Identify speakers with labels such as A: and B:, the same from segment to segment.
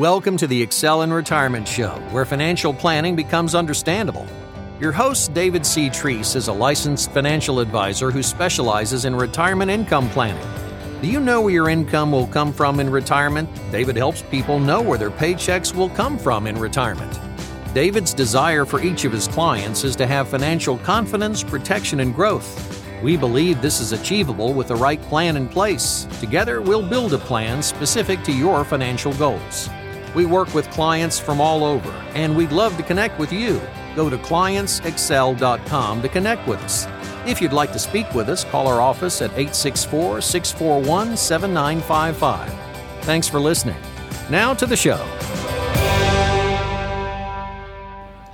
A: Welcome to the Excel in Retirement Show, where financial planning becomes understandable. Your host, David C. Treese, is a licensed financial advisor who specializes in retirement income planning. Do you know where your income will come from in retirement? David helps people know where their paychecks will come from in retirement. David's desire for each of his clients is to have financial confidence, protection, and growth. We believe this is achievable with the right plan in place. Together, we'll build a plan specific to your financial goals. We work with clients from all over, and we'd love to connect with you. Go to clientsexcel.com to connect with us. If you'd like to speak with us, call our office at 864 641 7955. Thanks for listening. Now to the show.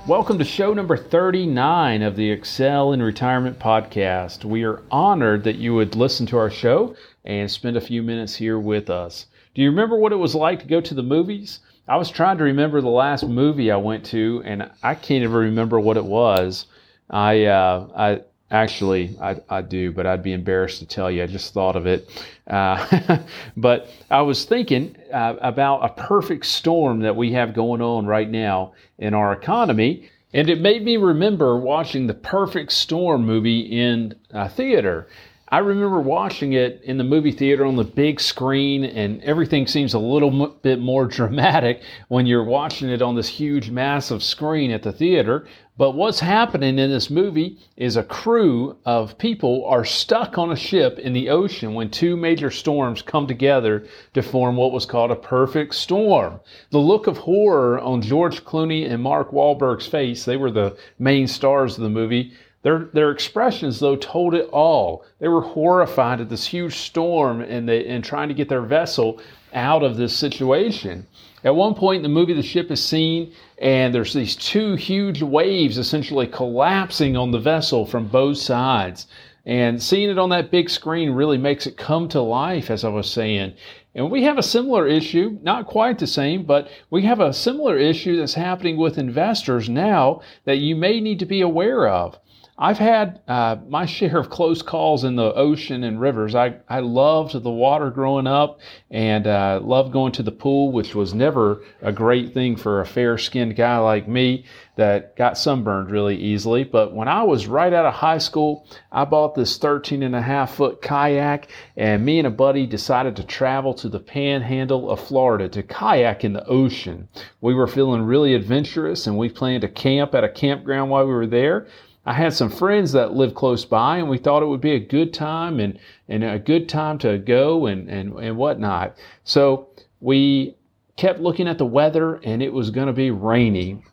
B: Welcome to show number 39 of the Excel in Retirement podcast. We are honored that you would listen to our show and spend a few minutes here with us. Do you remember what it was like to go to the movies? I was trying to remember the last movie I went to, and I can't even remember what it was. I, uh, I Actually, I, I do, but I'd be embarrassed to tell you. I just thought of it. Uh, but I was thinking uh, about a perfect storm that we have going on right now in our economy. And it made me remember watching the Perfect Storm movie in a theater. I remember watching it in the movie theater on the big screen, and everything seems a little m- bit more dramatic when you're watching it on this huge, massive screen at the theater. But what's happening in this movie is a crew of people are stuck on a ship in the ocean when two major storms come together to form what was called a perfect storm. The look of horror on George Clooney and Mark Wahlberg's face, they were the main stars of the movie their, their expressions, though, told it all. They were horrified at this huge storm and, they, and trying to get their vessel out of this situation. At one point in the movie, the ship is seen, and there's these two huge waves essentially collapsing on the vessel from both sides. And seeing it on that big screen really makes it come to life, as I was saying. And we have a similar issue, not quite the same, but we have a similar issue that's happening with investors now that you may need to be aware of. I've had uh, my share of close calls in the ocean and rivers. I, I loved the water growing up and uh, loved going to the pool, which was never a great thing for a fair skinned guy like me that got sunburned really easily. But when I was right out of high school, I bought this 13 and a half foot kayak, and me and a buddy decided to travel to the panhandle of Florida to kayak in the ocean. We were feeling really adventurous and we planned to camp at a campground while we were there. I had some friends that lived close by, and we thought it would be a good time and, and a good time to go and, and, and whatnot. So we kept looking at the weather, and it was going to be rainy.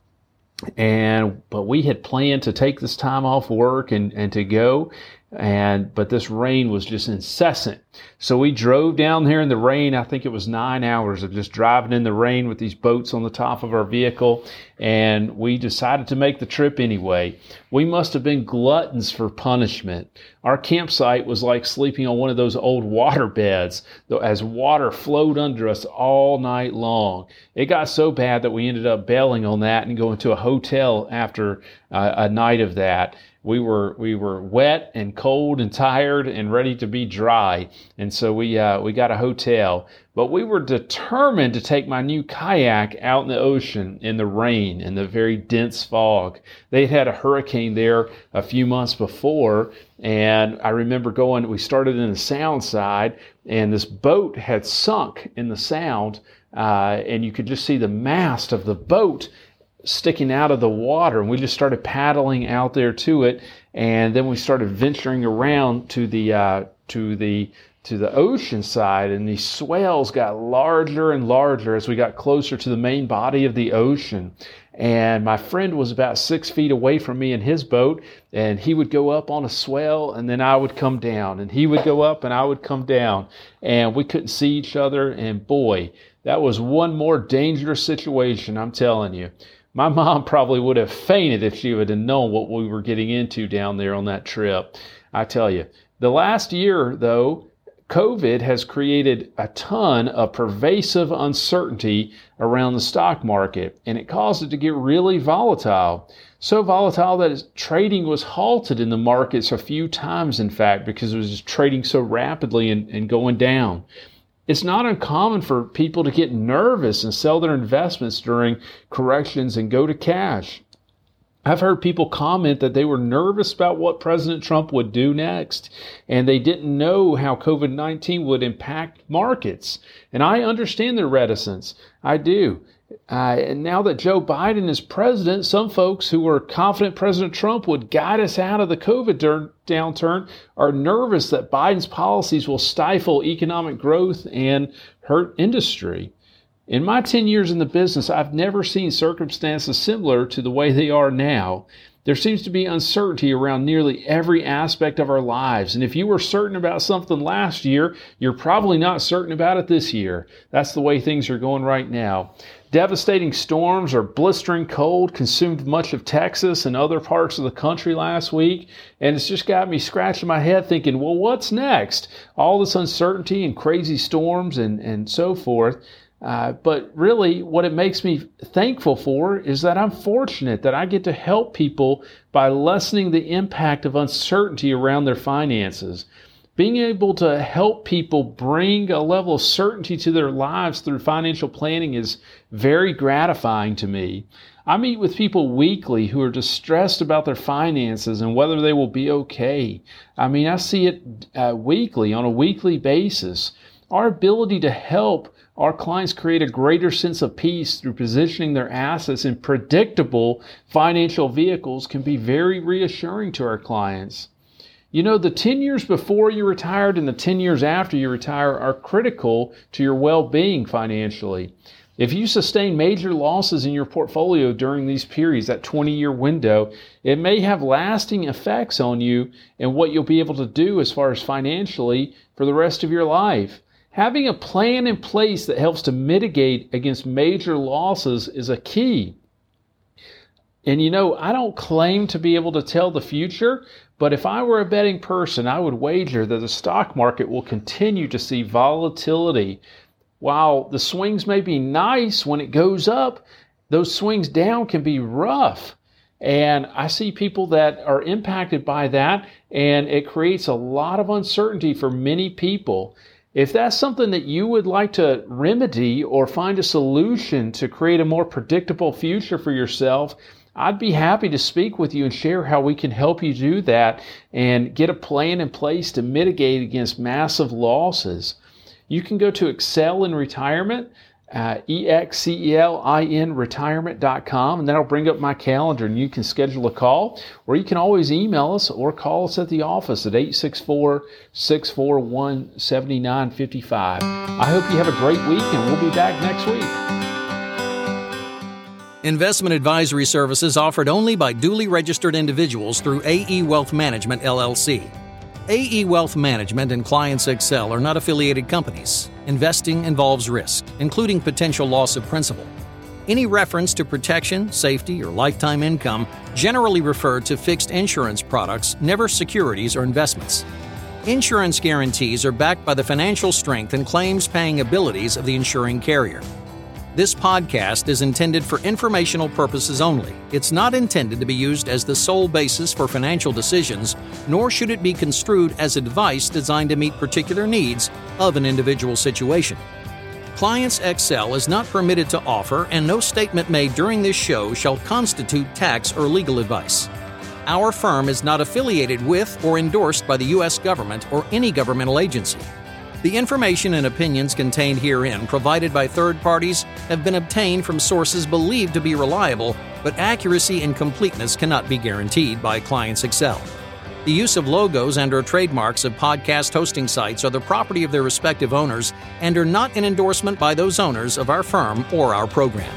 B: And but we had planned to take this time off work and, and to go, and but this rain was just incessant. So we drove down here in the rain. I think it was nine hours of just driving in the rain with these boats on the top of our vehicle. And we decided to make the trip anyway. We must have been gluttons for punishment our campsite was like sleeping on one of those old water beds as water flowed under us all night long it got so bad that we ended up bailing on that and going to a hotel after uh, a night of that we were we were wet and cold and tired and ready to be dry, and so we uh, we got a hotel. But we were determined to take my new kayak out in the ocean in the rain and the very dense fog. They had had a hurricane there a few months before, and I remember going. We started in the sound side, and this boat had sunk in the sound, uh, and you could just see the mast of the boat sticking out of the water and we just started paddling out there to it and then we started venturing around to the uh, to the to the ocean side and these swells got larger and larger as we got closer to the main body of the ocean and my friend was about six feet away from me in his boat and he would go up on a swell and then i would come down and he would go up and i would come down and we couldn't see each other and boy that was one more dangerous situation i'm telling you my mom probably would have fainted if she would have known what we were getting into down there on that trip. I tell you, the last year, though, COVID has created a ton of pervasive uncertainty around the stock market, and it caused it to get really volatile. So volatile that trading was halted in the markets a few times, in fact, because it was just trading so rapidly and, and going down. It's not uncommon for people to get nervous and sell their investments during corrections and go to cash. I've heard people comment that they were nervous about what President Trump would do next, and they didn't know how COVID 19 would impact markets. And I understand their reticence. I do. Uh, and now that Joe Biden is president, some folks who were confident President Trump would guide us out of the COVID dur- downturn are nervous that Biden's policies will stifle economic growth and hurt industry. In my 10 years in the business, I've never seen circumstances similar to the way they are now. There seems to be uncertainty around nearly every aspect of our lives. And if you were certain about something last year, you're probably not certain about it this year. That's the way things are going right now. Devastating storms or blistering cold consumed much of Texas and other parts of the country last week. And it's just got me scratching my head thinking, well, what's next? All this uncertainty and crazy storms and, and so forth. Uh, but really, what it makes me thankful for is that I'm fortunate that I get to help people by lessening the impact of uncertainty around their finances. Being able to help people bring a level of certainty to their lives through financial planning is very gratifying to me. I meet with people weekly who are distressed about their finances and whether they will be okay. I mean, I see it uh, weekly on a weekly basis. Our ability to help our clients create a greater sense of peace through positioning their assets in predictable financial vehicles can be very reassuring to our clients. You know, the 10 years before you retired and the 10 years after you retire are critical to your well being financially. If you sustain major losses in your portfolio during these periods, that 20 year window, it may have lasting effects on you and what you'll be able to do as far as financially for the rest of your life. Having a plan in place that helps to mitigate against major losses is a key. And you know, I don't claim to be able to tell the future, but if I were a betting person, I would wager that the stock market will continue to see volatility. While the swings may be nice when it goes up, those swings down can be rough. And I see people that are impacted by that, and it creates a lot of uncertainty for many people. If that's something that you would like to remedy or find a solution to create a more predictable future for yourself, I'd be happy to speak with you and share how we can help you do that and get a plan in place to mitigate against massive losses. You can go to Excel in Retirement uh, E-X-C-E-L-I-N retirement.com, and that'll bring up my calendar, and you can schedule a call, or you can always email us or call us at the office at 864-641-7955. I hope you have a great week, and we'll be back next week.
A: Investment advisory services offered only by duly registered individuals through AE Wealth Management, LLC. AE Wealth Management and Clients Excel are not affiliated companies. Investing involves risk, including potential loss of principal. Any reference to protection, safety, or lifetime income generally refer to fixed insurance products, never securities or investments. Insurance guarantees are backed by the financial strength and claims paying abilities of the insuring carrier. This podcast is intended for informational purposes only. It's not intended to be used as the sole basis for financial decisions, nor should it be construed as advice designed to meet particular needs of an individual situation. Clients Excel is not permitted to offer, and no statement made during this show shall constitute tax or legal advice. Our firm is not affiliated with or endorsed by the U.S. government or any governmental agency. The information and opinions contained herein, provided by third parties, have been obtained from sources believed to be reliable, but accuracy and completeness cannot be guaranteed by Clients Excel. The use of logos and or trademarks of podcast hosting sites are the property of their respective owners and are not an endorsement by those owners of our firm or our program.